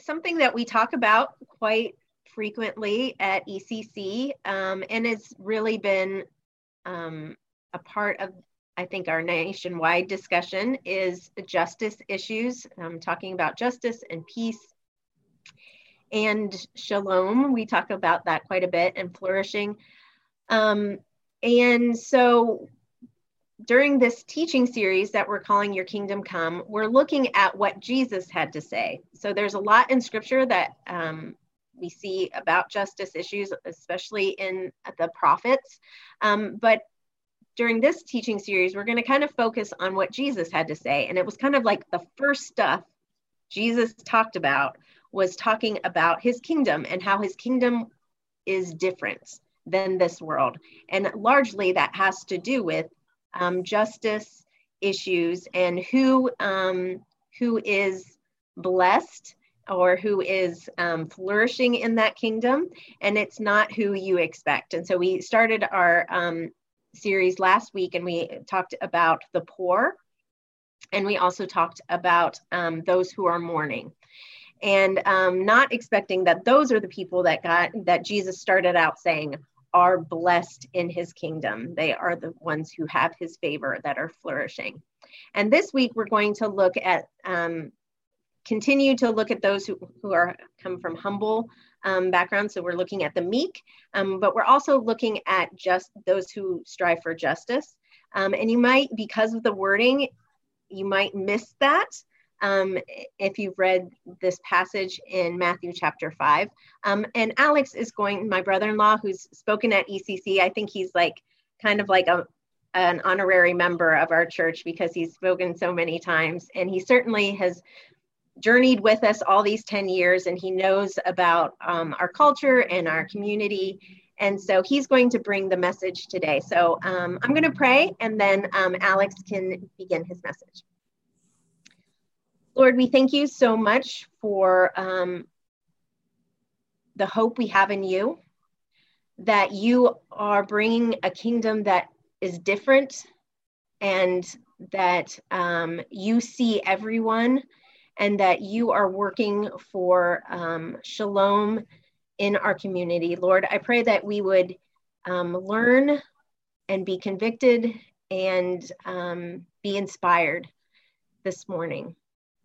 something that we talk about quite frequently at ECC, um, and it's really been um, a part of, I think, our nationwide discussion is justice issues. I'm talking about justice and peace and shalom. We talk about that quite a bit and flourishing. Um, and so during this teaching series that we're calling Your Kingdom Come, we're looking at what Jesus had to say. So there's a lot in scripture that um, we see about justice issues, especially in the prophets. Um, but during this teaching series, we're going to kind of focus on what Jesus had to say. And it was kind of like the first stuff Jesus talked about was talking about his kingdom and how his kingdom is different than this world. And largely that has to do with um, justice issues and who um, who is blessed or who is um, flourishing in that kingdom, and it's not who you expect. And so we started our um, series last week, and we talked about the poor, and we also talked about um, those who are mourning and um, not expecting that those are the people that got that jesus started out saying are blessed in his kingdom. They are the ones who have his favor that are flourishing. And this week we're going to look at, um, continue to look at those who, who are come from humble um, backgrounds. So we're looking at the meek, um, but we're also looking at just those who strive for justice. Um, and you might, because of the wording, you might miss that um, if you've read this passage in Matthew chapter 5. Um, and Alex is going, my brother in law, who's spoken at ECC, I think he's like kind of like a, an honorary member of our church because he's spoken so many times. And he certainly has journeyed with us all these 10 years and he knows about um, our culture and our community. And so he's going to bring the message today. So um, I'm going to pray and then um, Alex can begin his message. Lord, we thank you so much for um, the hope we have in you, that you are bringing a kingdom that is different and that um, you see everyone and that you are working for um, shalom in our community. Lord, I pray that we would um, learn and be convicted and um, be inspired this morning.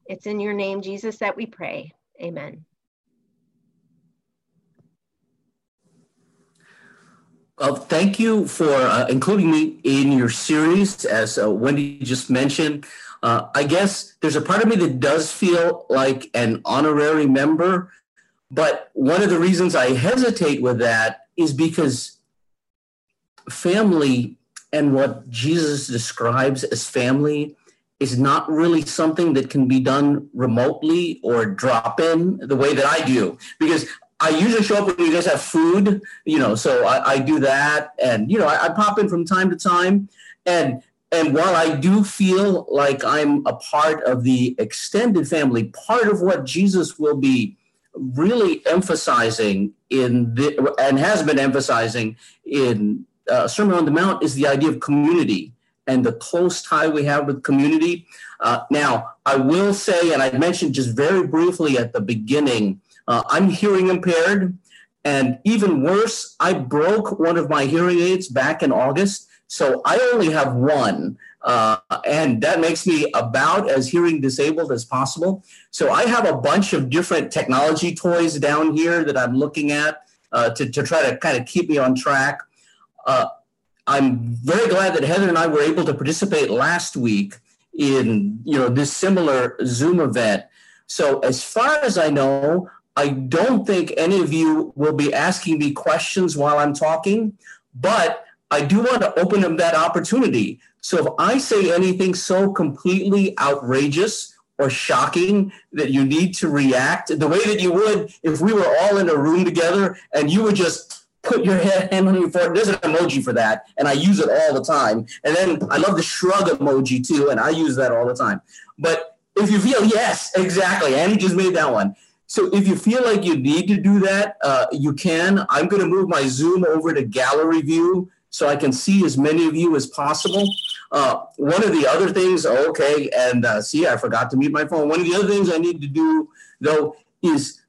It's in your name, Jesus, that we pray. Amen. Well, thank you for uh, including me in your series. As uh, Wendy just mentioned, uh, I guess there's a part of me that does feel like an honorary member. But one of the reasons I hesitate with that is because family and what Jesus describes as family is not really something that can be done remotely or drop in the way that I do. Because I usually show up when you guys have food, you know, so I, I do that. And, you know, I, I pop in from time to time. And and while I do feel like I'm a part of the extended family, part of what Jesus will be really emphasizing in the, and has been emphasizing in uh, Sermon on the Mount is the idea of community and the close tie we have with community. Uh, now, I will say, and I mentioned just very briefly at the beginning, uh, I'm hearing impaired. And even worse, I broke one of my hearing aids back in August. So I only have one. Uh, and that makes me about as hearing disabled as possible. So I have a bunch of different technology toys down here that I'm looking at uh, to, to try to kind of keep me on track. I'm very glad that Heather and I were able to participate last week in you know this similar Zoom event. So as far as I know, I don't think any of you will be asking me questions while I'm talking, but I do want to open up that opportunity. So if I say anything so completely outrageous or shocking that you need to react the way that you would if we were all in a room together and you would just put your hand on your forehead. There's an emoji for that, and I use it all the time. And then I love the shrug emoji too, and I use that all the time. But if you feel, yes, exactly. Annie just made that one. So if you feel like you need to do that, uh, you can. I'm going to move my Zoom over to gallery view so I can see as many of you as possible. Uh, one of the other things, okay, and uh, see, I forgot to mute my phone. One of the other things I need to do, though, is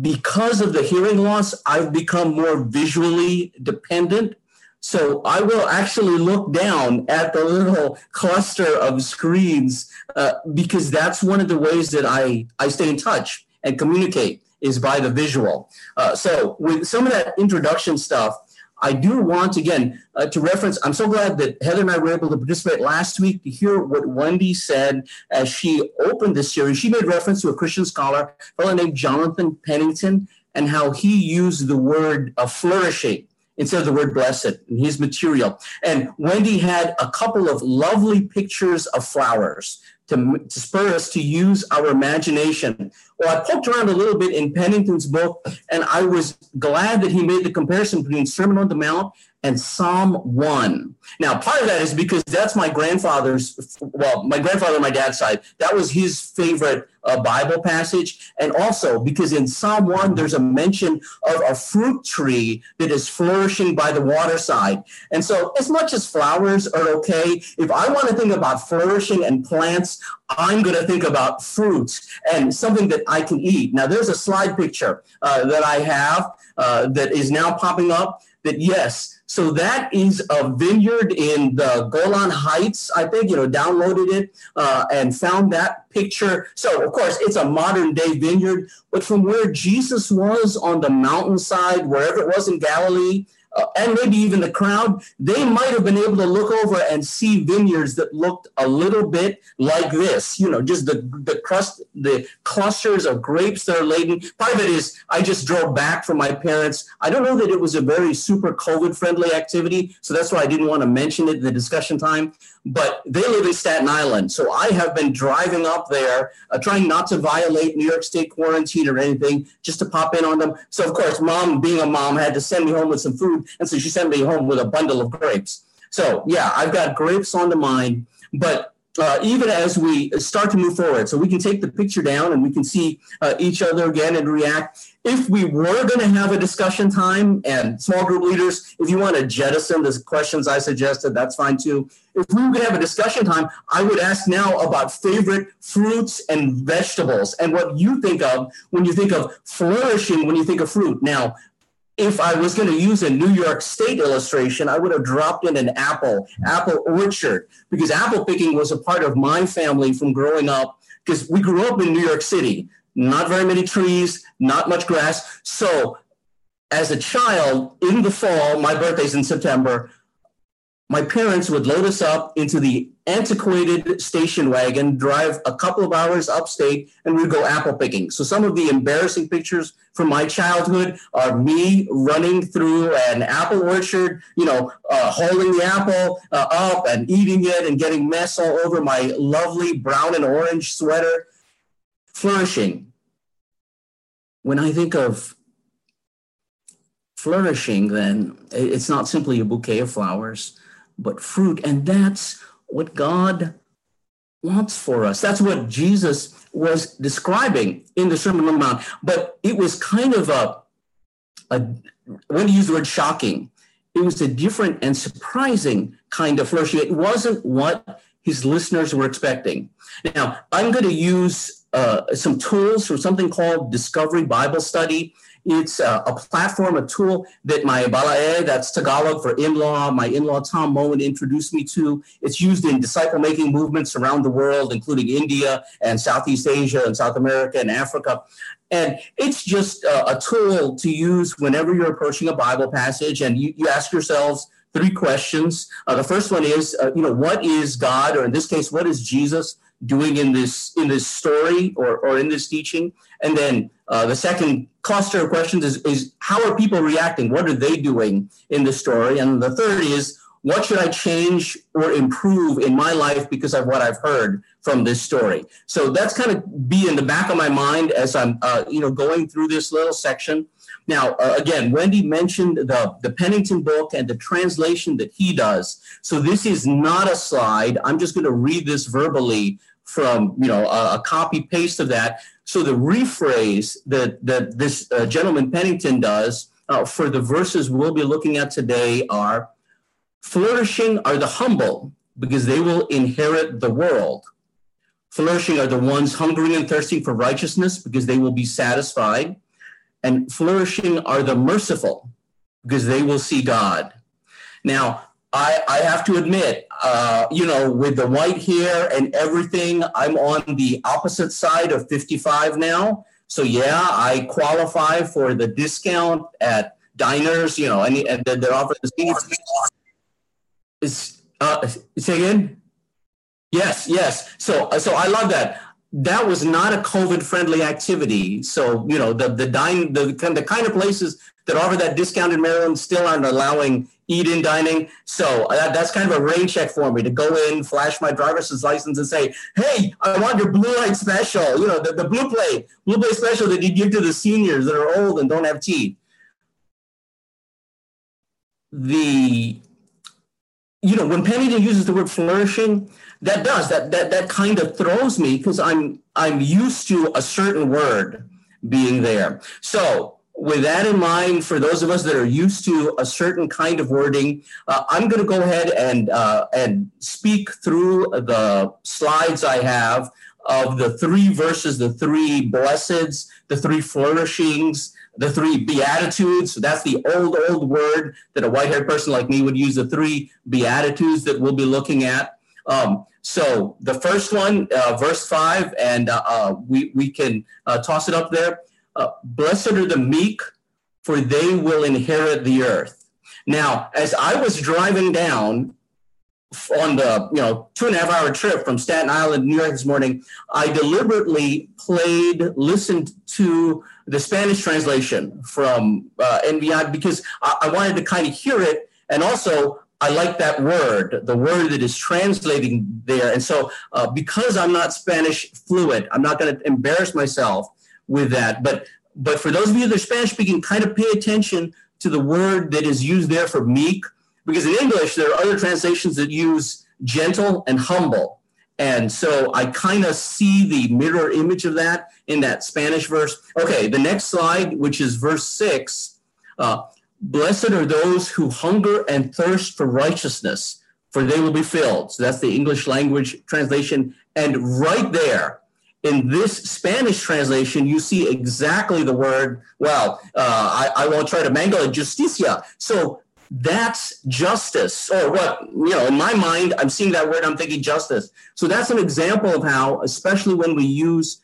because of the hearing loss, I've become more visually dependent. So I will actually look down at the little cluster of screens uh, because that's one of the ways that I, I stay in touch and communicate is by the visual. Uh, so with some of that introduction stuff, I do want again uh, to reference. I'm so glad that Heather and I were able to participate last week to hear what Wendy said as she opened this series. She made reference to a Christian scholar, a fellow named Jonathan Pennington, and how he used the word uh, flourishing instead of the word blessed in his material. And Wendy had a couple of lovely pictures of flowers to, to spur us to use our imagination. Well, I poked around a little bit in Pennington's book, and I was glad that he made the comparison between Sermon on the Mount and Psalm 1. Now, part of that is because that's my grandfather's, well, my grandfather on my dad's side, that was his favorite uh, Bible passage. And also because in Psalm 1, there's a mention of a fruit tree that is flourishing by the waterside. And so, as much as flowers are okay, if I want to think about flourishing and plants, I'm going to think about fruits and something that I can eat. Now, there's a slide picture uh, that I have uh, that is now popping up that, yes, so that is a vineyard in the Golan Heights. I think, you know, downloaded it uh, and found that picture. So, of course, it's a modern day vineyard, but from where Jesus was on the mountainside, wherever it was in Galilee, uh, and maybe even the crowd, they might have been able to look over and see vineyards that looked a little bit like this. You know, just the the crust, the clusters of grapes that are laden. Part of it is I just drove back from my parents. I don't know that it was a very super COVID friendly activity, so that's why I didn't want to mention it in the discussion time but they live in Staten Island. So I have been driving up there, uh, trying not to violate New York State quarantine or anything, just to pop in on them. So, of course, mom, being a mom, had to send me home with some food. And so she sent me home with a bundle of grapes. So, yeah, I've got grapes on the mind. But uh, even as we start to move forward, so we can take the picture down and we can see uh, each other again and react. If we were going to have a discussion time, and small group leaders, if you want to jettison the questions I suggested, that's fine too. If we were going to have a discussion time, I would ask now about favorite fruits and vegetables and what you think of when you think of flourishing when you think of fruit. Now, if I was going to use a New York State illustration, I would have dropped in an apple, apple orchard, because apple picking was a part of my family from growing up, because we grew up in New York City, not very many trees, not much grass. So as a child in the fall, my birthday's in September, my parents would load us up into the antiquated station wagon, drive a couple of hours upstate, and we'd go apple picking. So some of the embarrassing pictures from my childhood are me running through an apple orchard, you know, uh, holding the apple uh, up and eating it and getting mess all over my lovely brown and orange sweater. Flourishing. When I think of flourishing, then it's not simply a bouquet of flowers but fruit. And that's what God wants for us. That's what Jesus was describing in the Sermon on the Mount. But it was kind of a, a when you use the word shocking, it was a different and surprising kind of flourishing. It wasn't what his listeners were expecting. Now, I'm going to use uh, some tools from something called Discovery Bible Study. It's a, a, platform, a tool that my Balae, that's Tagalog for in-law, my in-law Tom Moen introduced me to. It's used in disciple-making movements around the world, including India and Southeast Asia and South America and Africa. And it's just a, a tool to use whenever you're approaching a Bible passage and you, you ask yourselves three questions. Uh, the first one is, uh, you know, what is God, or in this case, what is Jesus doing in this in this story or, or in this teaching? And then uh, the second cluster of questions is, is how are people reacting? What are they doing in the story? And the third is what should I change or improve in my life because of what I've heard from this story? So that's kind of be in the back of my mind as I'm, uh, you know, going through this little section. Now, uh, again, Wendy mentioned the, the Pennington book and the translation that he does. So this is not a slide. I'm just going to read this verbally from, you know, a, a copy paste of that. So the rephrase that, that this uh, gentleman Pennington does uh, for the verses we'll be looking at today are flourishing are the humble because they will inherit the world. Flourishing are the ones hungering and thirsting for righteousness because they will be satisfied. And flourishing are the merciful because they will see God. Now, I, I have to admit, uh, you know, with the white hair and everything, I'm on the opposite side of 55 now. So yeah, I qualify for the discount at diners, you know, any and they're offering the seats. Is uh, say again? Yes, yes. So so I love that. That was not a COVID friendly activity. So you know the the dine the the kind of places that offer that discount in Maryland still aren't allowing eat-in dining. So uh, that, that's kind of a rain check for me to go in, flash my driver's license, and say, "Hey, I want your blue light special. You know, the, the blue plate, blue plate special that you give to the seniors that are old and don't have teeth." The you know, when Pennington uses the word flourishing, that does that that that kind of throws me because I'm I'm used to a certain word being there. So with that in mind, for those of us that are used to a certain kind of wording, uh, I'm going to go ahead and uh, and speak through the slides I have of the three verses, the three blesseds, the three flourishings, the three beatitudes. So that's the old old word that a white-haired person like me would use. The three beatitudes that we'll be looking at. Um, so the first one, uh, verse five, and uh, uh, we we can uh, toss it up there uh, blessed are the meek, for they will inherit the earth. Now, as I was driving down on the you know two and a half hour trip from Staten Island New York this morning, I deliberately played, listened to the Spanish translation from uh, NVI because I, I wanted to kind of hear it, and also I like that word, the word that is translating there. And so, uh, because I'm not Spanish fluent, I'm not going to embarrass myself with that. But but for those of you that are Spanish speaking, kind of pay attention to the word that is used there for meek, because in English there are other translations that use gentle and humble. And so I kind of see the mirror image of that in that Spanish verse. Okay, the next slide, which is verse six. Uh, Blessed are those who hunger and thirst for righteousness, for they will be filled. So that's the English language translation. And right there, in this Spanish translation, you see exactly the word, well, uh, I, I won't try to mangle it, justicia. So that's justice, or what, you know, in my mind, I'm seeing that word, I'm thinking justice. So that's an example of how, especially when we use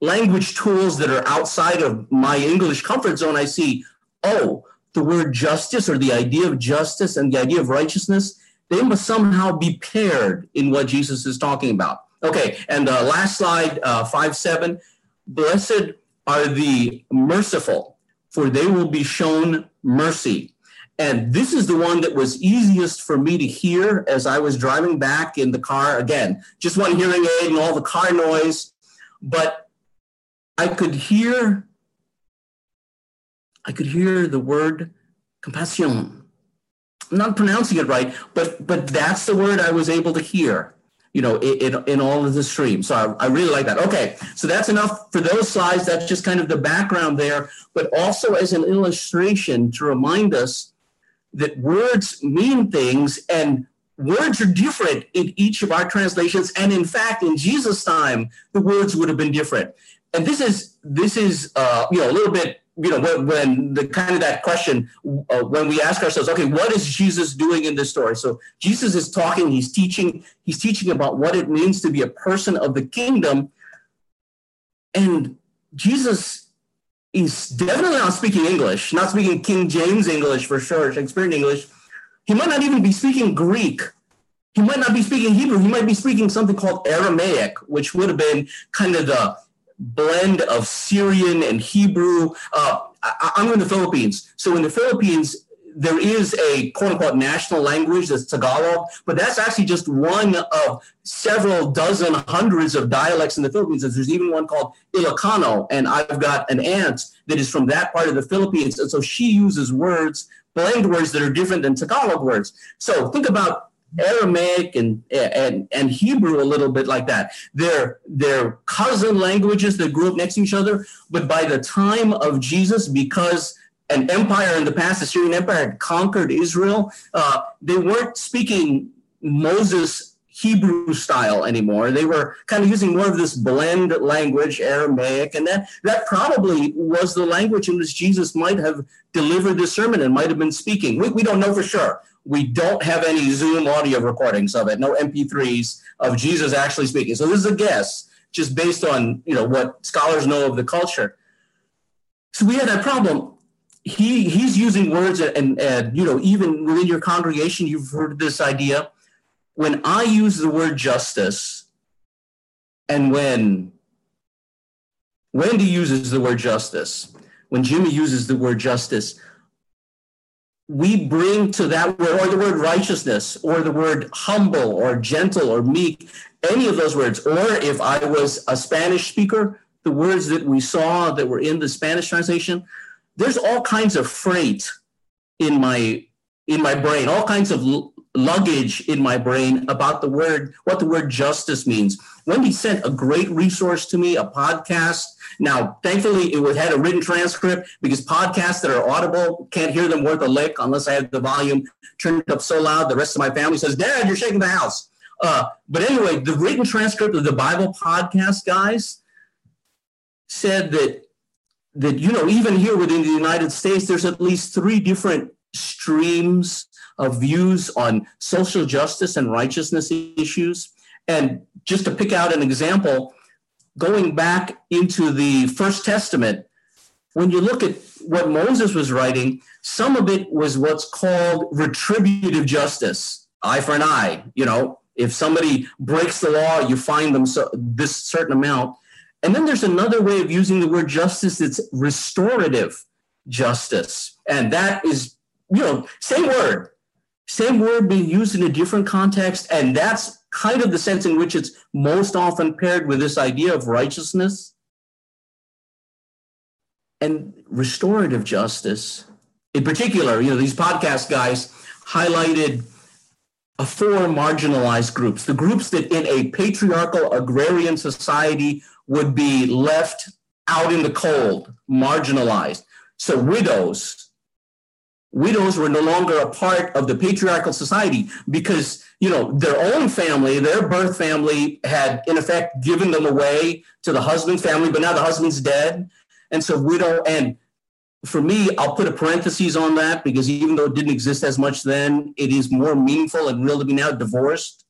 language tools that are outside of my English comfort zone, I see, oh, the word justice or the idea of justice and the idea of righteousness, they must somehow be paired in what Jesus is talking about. Okay, and uh, last slide, uh, 5 7. Blessed are the merciful, for they will be shown mercy. And this is the one that was easiest for me to hear as I was driving back in the car. Again, just one hearing aid and all the car noise. But I could hear, I could hear the word compassion. I'm not pronouncing it right, but but that's the word I was able to hear you know, in, in all of the streams. So I, I, really like that. Okay, so that's enough for those slides. That's just kind of the background there, but also as an illustration to remind us that words mean things and words are different in each of our translations. And in fact, in Jesus' time, the words would have been different. And this is this is uh, you know a little bit you know when, when, the kind of that question uh, when we ask ourselves okay what is jesus doing in this story? So jesus is talking he's teaching he's teaching about what it means to be a person of the kingdom. And jesus is definitely not speaking english not speaking king james english for sure shakespearean english. He might not even be speaking greek. He might not be speaking hebrew. He might be speaking something called aramaic which would have been kind of the blend of Syrian and Hebrew. Uh, I, am in the Philippines. So in the Philippines, there is a quote unquote national language that's Tagalog, but that's actually just one of several dozen hundreds of dialects in the Philippines. There's even one called Ilocano, and I've got an aunt that is from that part of the Philippines. And so she uses words, blend words that are different than Tagalog words. So think about Aramaic and, and, and Hebrew a little bit like that. They're, they're cousin languages that grew up next to each other, but by the time of Jesus, because an empire in the past, the Syrian Empire, had conquered Israel, uh, they weren't speaking Moses Hebrew style anymore. They were kind of using more of this blend language, Aramaic, and that that probably was the language in which Jesus might have delivered this sermon and might have been speaking. We, we don't know for sure. We don't have any Zoom audio recordings of it, no MP3s of Jesus actually speaking. So this is a guess, just based on you know what scholars know of the culture. So we had that problem he he's using words and, and you know even within your congregation you've heard this idea when i use the word justice and when wendy uses the word justice when jimmy uses the word justice we bring to that word or the word righteousness or the word humble or gentle or meek any of those words. Or if i was a spanish speaker the words that we saw that were in the spanish translation there's all kinds of freight in my in my brain, all kinds of luggage in my brain about the word what the word justice means. Wendy sent a great resource to me, a podcast. Now, thankfully, it had a written transcript because podcasts that are audible can't hear them worth a lick unless I have the volume turned up so loud. The rest of my family says, "Dad, you're shaking the house." Uh, but anyway, the written transcript of the Bible podcast guys said that that you know even here within the United States, there's at least three different streams of views on social justice and righteousness issues. And just to pick out an example, going back into the First Testament, when you look at what Moses was writing, some of it was what's called retributive justice, eye for an eye. You know, if somebody breaks the law, you fine them so, this certain amount. And then there's another way of using the word justice that's restorative justice. And that is, you know, same word, same word being used in a different context. And that's kind of the sense in which it's most often paired with this idea of righteousness. And restorative justice, in particular, you know, these podcast guys highlighted four marginalized groups, the groups that in a patriarchal agrarian society would be left out in the cold, marginalized. So widows, widows were no longer a part of the patriarchal society because you know their own family, their birth family had in effect given them away to the husband's family, but now the husband's dead, and so widow and for me, I'll put a parenthesis on that because even though it didn't exist as much then, it is more meaningful and real to be now divorced.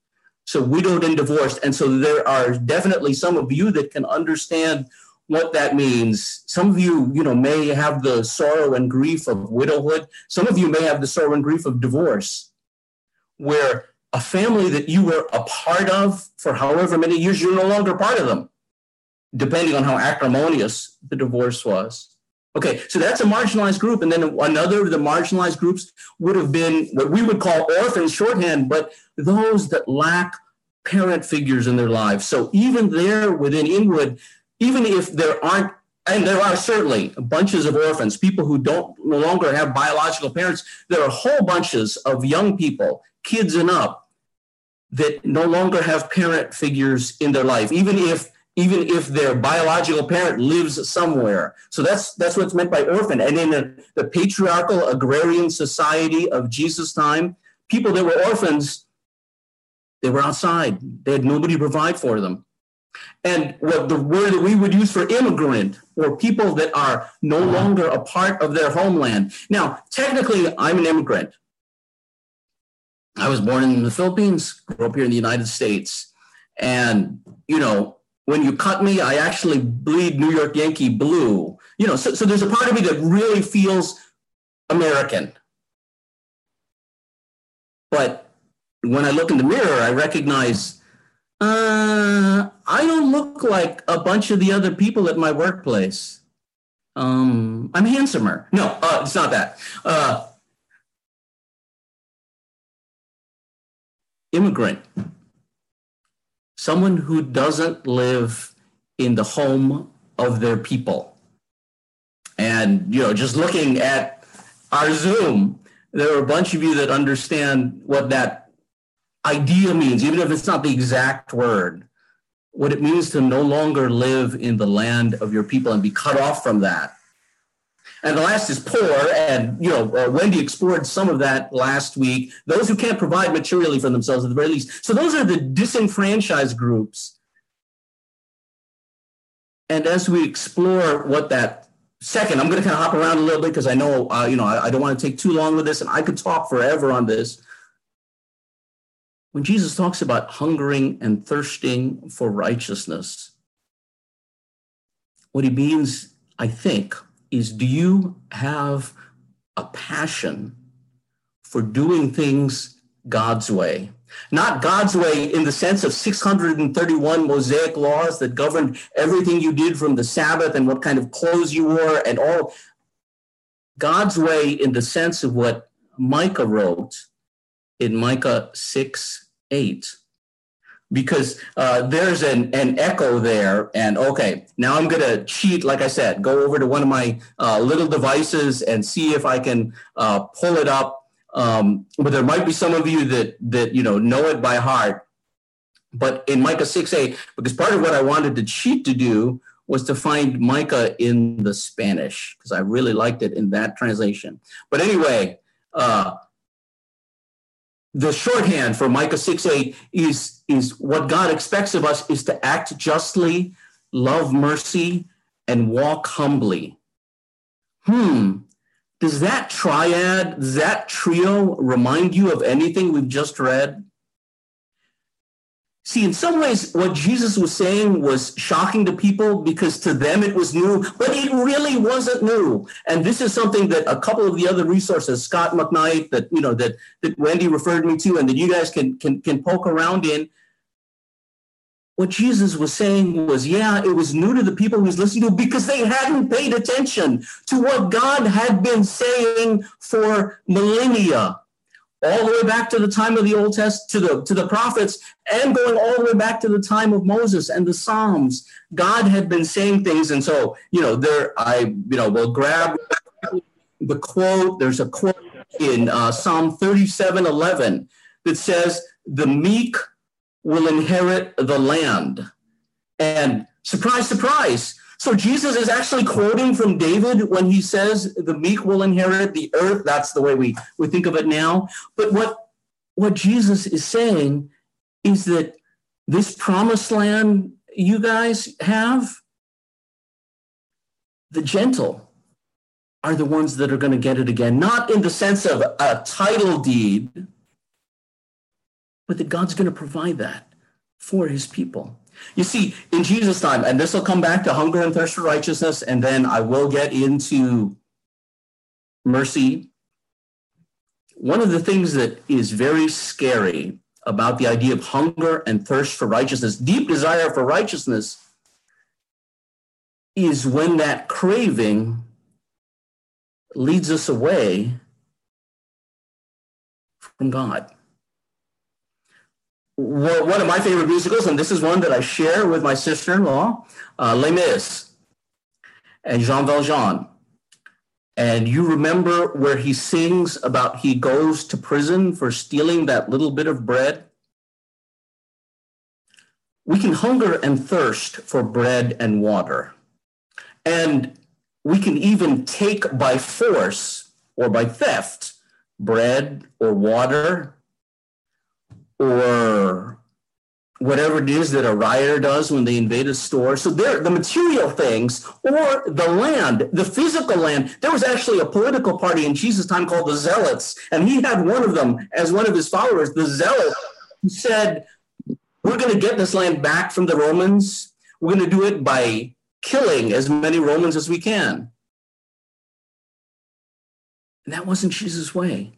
So widowed and divorced. And so there are definitely some of you that can understand what that means. Some of you, you know, may have the sorrow and grief of widowhood. Some of you may have the sorrow and grief of divorce, where a family that you were a part of for however many years, you're no longer part of them, depending on how acrimonious the divorce was. Okay, so that's a marginalized group. And then another of the marginalized groups would have been what we would call orphans shorthand, but those that lack parent figures in their lives. So even there within Inwood, even if there aren't, and there are certainly bunches of orphans, people who don't no longer have biological parents, there are whole bunches of young people, kids and up, that no longer have parent figures in their life, even if even if their biological parent lives somewhere. So that's that's what's meant by orphan. And in the, the patriarchal agrarian society of Jesus' time, people that were orphans, they were outside. They had nobody to provide for them. And what the word that we would use for immigrant or people that are no longer a part of their homeland. Now, technically, I'm an immigrant. I was born in the Philippines, grew up here in the United States. And, you know, when you cut me, I actually bleed New York Yankee blue. You know, so, so there's a part of me that really feels American. But when I look in the mirror, I recognize uh, I don't look like a bunch of the other people at my workplace. Um, I'm handsomer. No, uh, it's not that. Uh, immigrant someone who doesn't live in the home of their people. And, you know, just looking at our Zoom, there are a bunch of you that understand what that idea means, even if it's not the exact word, what it means to no longer live in the land of your people and be cut off from that. And the last is poor. And, you know, uh, Wendy explored some of that last week. Those who can't provide materially for themselves at the very least. So those are the disenfranchised groups. And as we explore what that second, I'm going to kind of hop around a little bit because I know, uh, you know, I, I don't want to take too long with this and I could talk forever on this. When Jesus talks about hungering and thirsting for righteousness, what he means, I think, is do you have a passion for doing things God's way? Not God's way in the sense of 631 Mosaic laws that governed everything you did from the Sabbath and what kind of clothes you wore and all. God's way in the sense of what Micah wrote in Micah 6 8 because uh, there's an, an echo there. And okay, now I'm going to cheat, like I said, go over to one of my uh, little devices and see if I can uh, pull it up. Um, but there might be some of you that that you know know it by heart. But in Micah 6 8, because part of what I wanted to cheat to do was to find Micah in the Spanish, because I really liked it in that translation. But anyway, uh, the shorthand for Micah 6 8 is, is what God expects of us is to act justly, love mercy, and walk humbly. Hmm. Does that triad, does that trio remind you of anything we've just read? See, in some ways, what Jesus was saying was shocking to people because to them it was new, but it really wasn't new. And this is something that a couple of the other resources, Scot McKnight, that you know that that Wendy referred me to, and that you guys can can can poke around in. What Jesus was saying was, yeah, it was new to the people was listening to because they hadn't paid attention to what God had been saying for millennia all the way back to the time of the Old Testament, to the to the prophets, and going all the way back to the time of Moses and the Psalms. God had been saying things, and so you know, there I you know will grab the quote. There's a quote in uh, Psalm 37, 11 that says, "The meek will inherit the land," and surprise, surprise. So Jesus is actually quoting from David when he says the meek will inherit the earth. That's the way we, we think of it now. But what, what Jesus is saying is that this promised land you guys have, the gentle are the ones that are going to get it again, not in the sense of a title deed, but that God's going to provide that for his people. You see, in Jesus' time, and this will come back to hunger and thirst for righteousness, and then I will get into mercy. One of the things that is very scary about the idea of hunger and thirst for righteousness, deep desire for righteousness, is when that craving leads us away from God one of my favorite musicals, and this is one that I share with my sister-in-law, uh, Les Mis, and Jean Valjean. And you remember where he sings about he goes to prison for stealing that little bit of bread? We can hunger and thirst for bread and water. And we can even take by force or by theft bread or water or whatever it is that a rioter does when they invade a store. So there, the material things or the land, the physical land. There was actually a political party in Jesus' time called the Zealots, and he had one of them as one of his followers, the Zealot, who said, "We're going to get this land back from the Romans. We're going to do it by killing as many Romans as we can." And that wasn't Jesus' way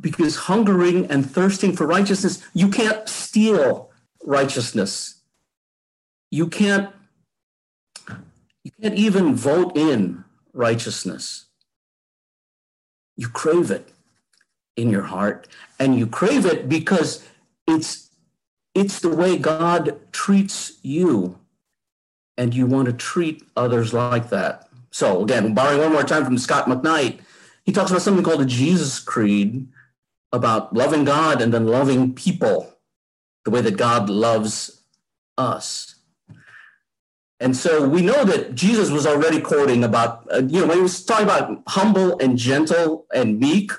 because hungering and thirsting for righteousness, you can't steal righteousness. You can't you can't even vote in righteousness. You crave it in your heart and you crave it because it's it's the way God treats you and you want to treat others like that. So again, borrowing one more time from Scot McKnight, he talks about something called the Jesus Creed, about loving God and then loving people the way that God loves us. And so we know that Jesus was already quoting about, uh, you know, when he was talking about humble and gentle and meek,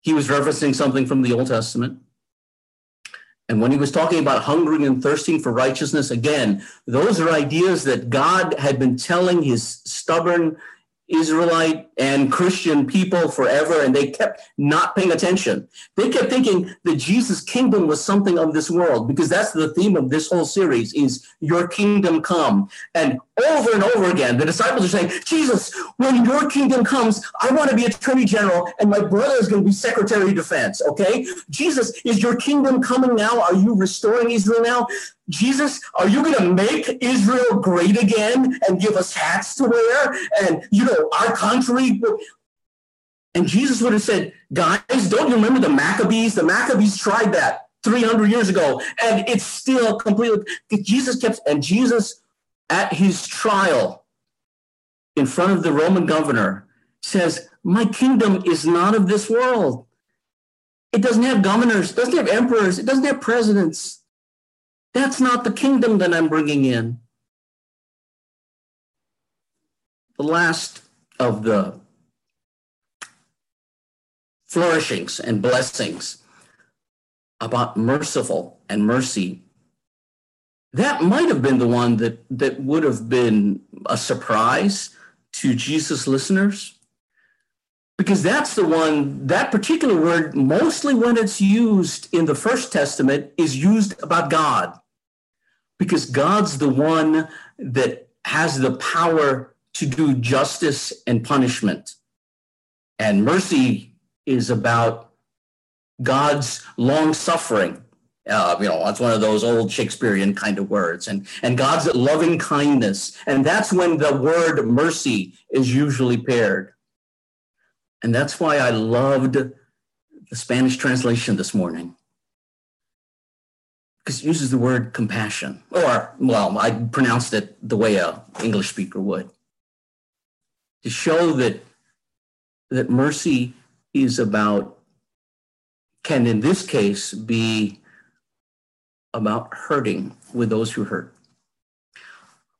he was referencing something from the Old Testament. And when he was talking about hungering and thirsting for righteousness, again, those are ideas that God had been telling his stubborn Israelite and Christian people forever, and they kept not paying attention. They kept thinking that Jesus' kingdom was something of this world, because that's the theme of this whole series is your kingdom come. And over and over again, the disciples are saying, Jesus, when your kingdom comes, I want to be attorney general, and my brother is going to be secretary of defense. Okay? Jesus, is your kingdom coming now? Are you restoring Israel now? Jesus, are you going to make Israel great again and give us hats to wear? And, you know, our country. And Jesus would have said, guys, don't you remember the Maccabees? The Maccabees tried that 300 years ago, and it's still completely. Jesus kept, and Jesus at his trial in front of the Roman governor says, My kingdom is not of this world. It doesn't have governors, doesn't have emperors, it doesn't have presidents. That's not the kingdom that I'm bringing in. The last of the flourishings and blessings about merciful and mercy that might have been the one that that would have been a surprise to jesus listeners because that's the one that particular word mostly when it's used in the first testament is used about god because God's the one that has the power to do justice and punishment. And mercy is about God's long suffering. Uh, you know, that's one of those old Shakespearean kind of words, and and God's loving kindness, and that's when the word mercy is usually paired. And that's why I loved the Spanish translation this morning because it uses the word compassion, or well, I pronounced it the way a English speaker would, to show that that mercy is about can in this case be about hurting with those who hurt.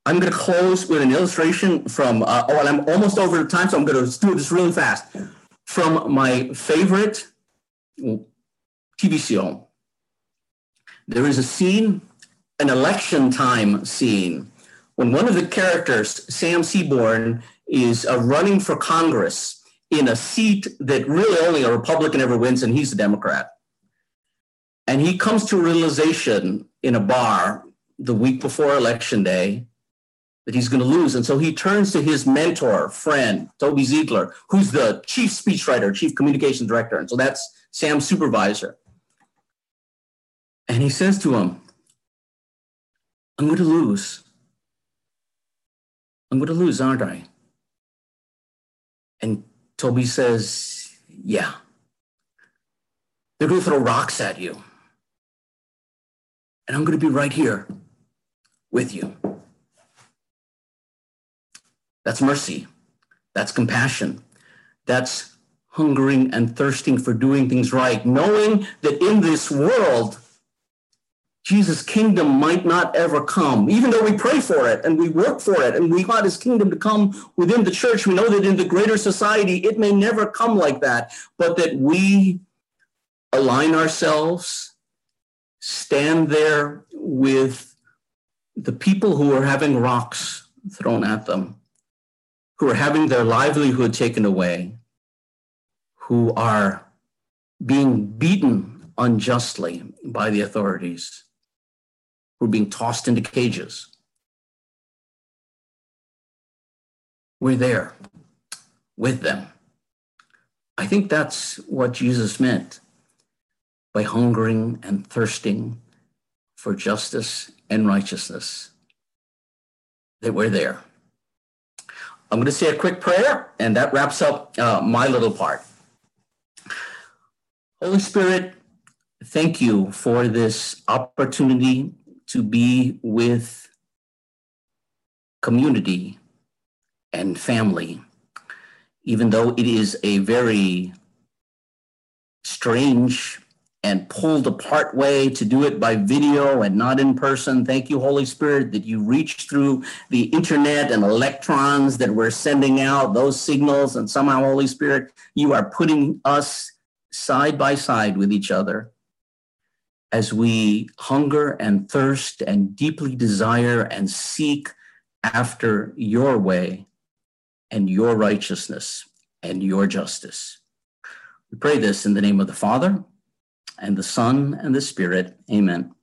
I'm going to close with an illustration from, uh, oh, I'm almost over time, so I'm going to do this really fast. From my favorite TV show, there is a scene, an election time scene, when one of the characters, Sam Seaborn, is uh, running for Congress in a seat that really only a Republican ever wins, and he's a Democrat. And he comes to realization in a bar the week before election day that he's going to lose. And so he turns to his mentor, friend, Toby Ziegler, who's the chief speechwriter, chief communications director. And so that's Sam's supervisor. And he says to him, I'm going to lose. I'm going to lose, aren't I? And Toby says, Yeah. They're going to throw rocks at you. And I'm going to be right here with you. That's mercy. That's compassion. That's hungering and thirsting for doing things right, knowing that in this world, Jesus' kingdom might not ever come, even though we pray for it and we work for it and we want his kingdom to come within the church. We know that in the greater society, it may never come like that, but that we align ourselves, stand there with the people who are having rocks thrown at them, who are having their livelihood taken away, who are being beaten unjustly by the authorities who are being tossed into cages. We're there with them. I think that's what Jesus meant by hungering and thirsting for justice and righteousness, that we're there. I'm going to say a quick prayer, and that wraps up uh, my little part. Holy Spirit, thank you for this opportunity to be with community and family, even though it is a very strange and pulled apart way to do it by video and not in person. Thank you, Holy Spirit, that you reach through the internet and electrons that we're sending out, those signals, and somehow, Holy Spirit, you are putting us side by side with each other as we hunger and thirst and deeply desire and seek after your way and your righteousness and your justice. We pray this in the name of the Father and the Son and the Spirit. Amen.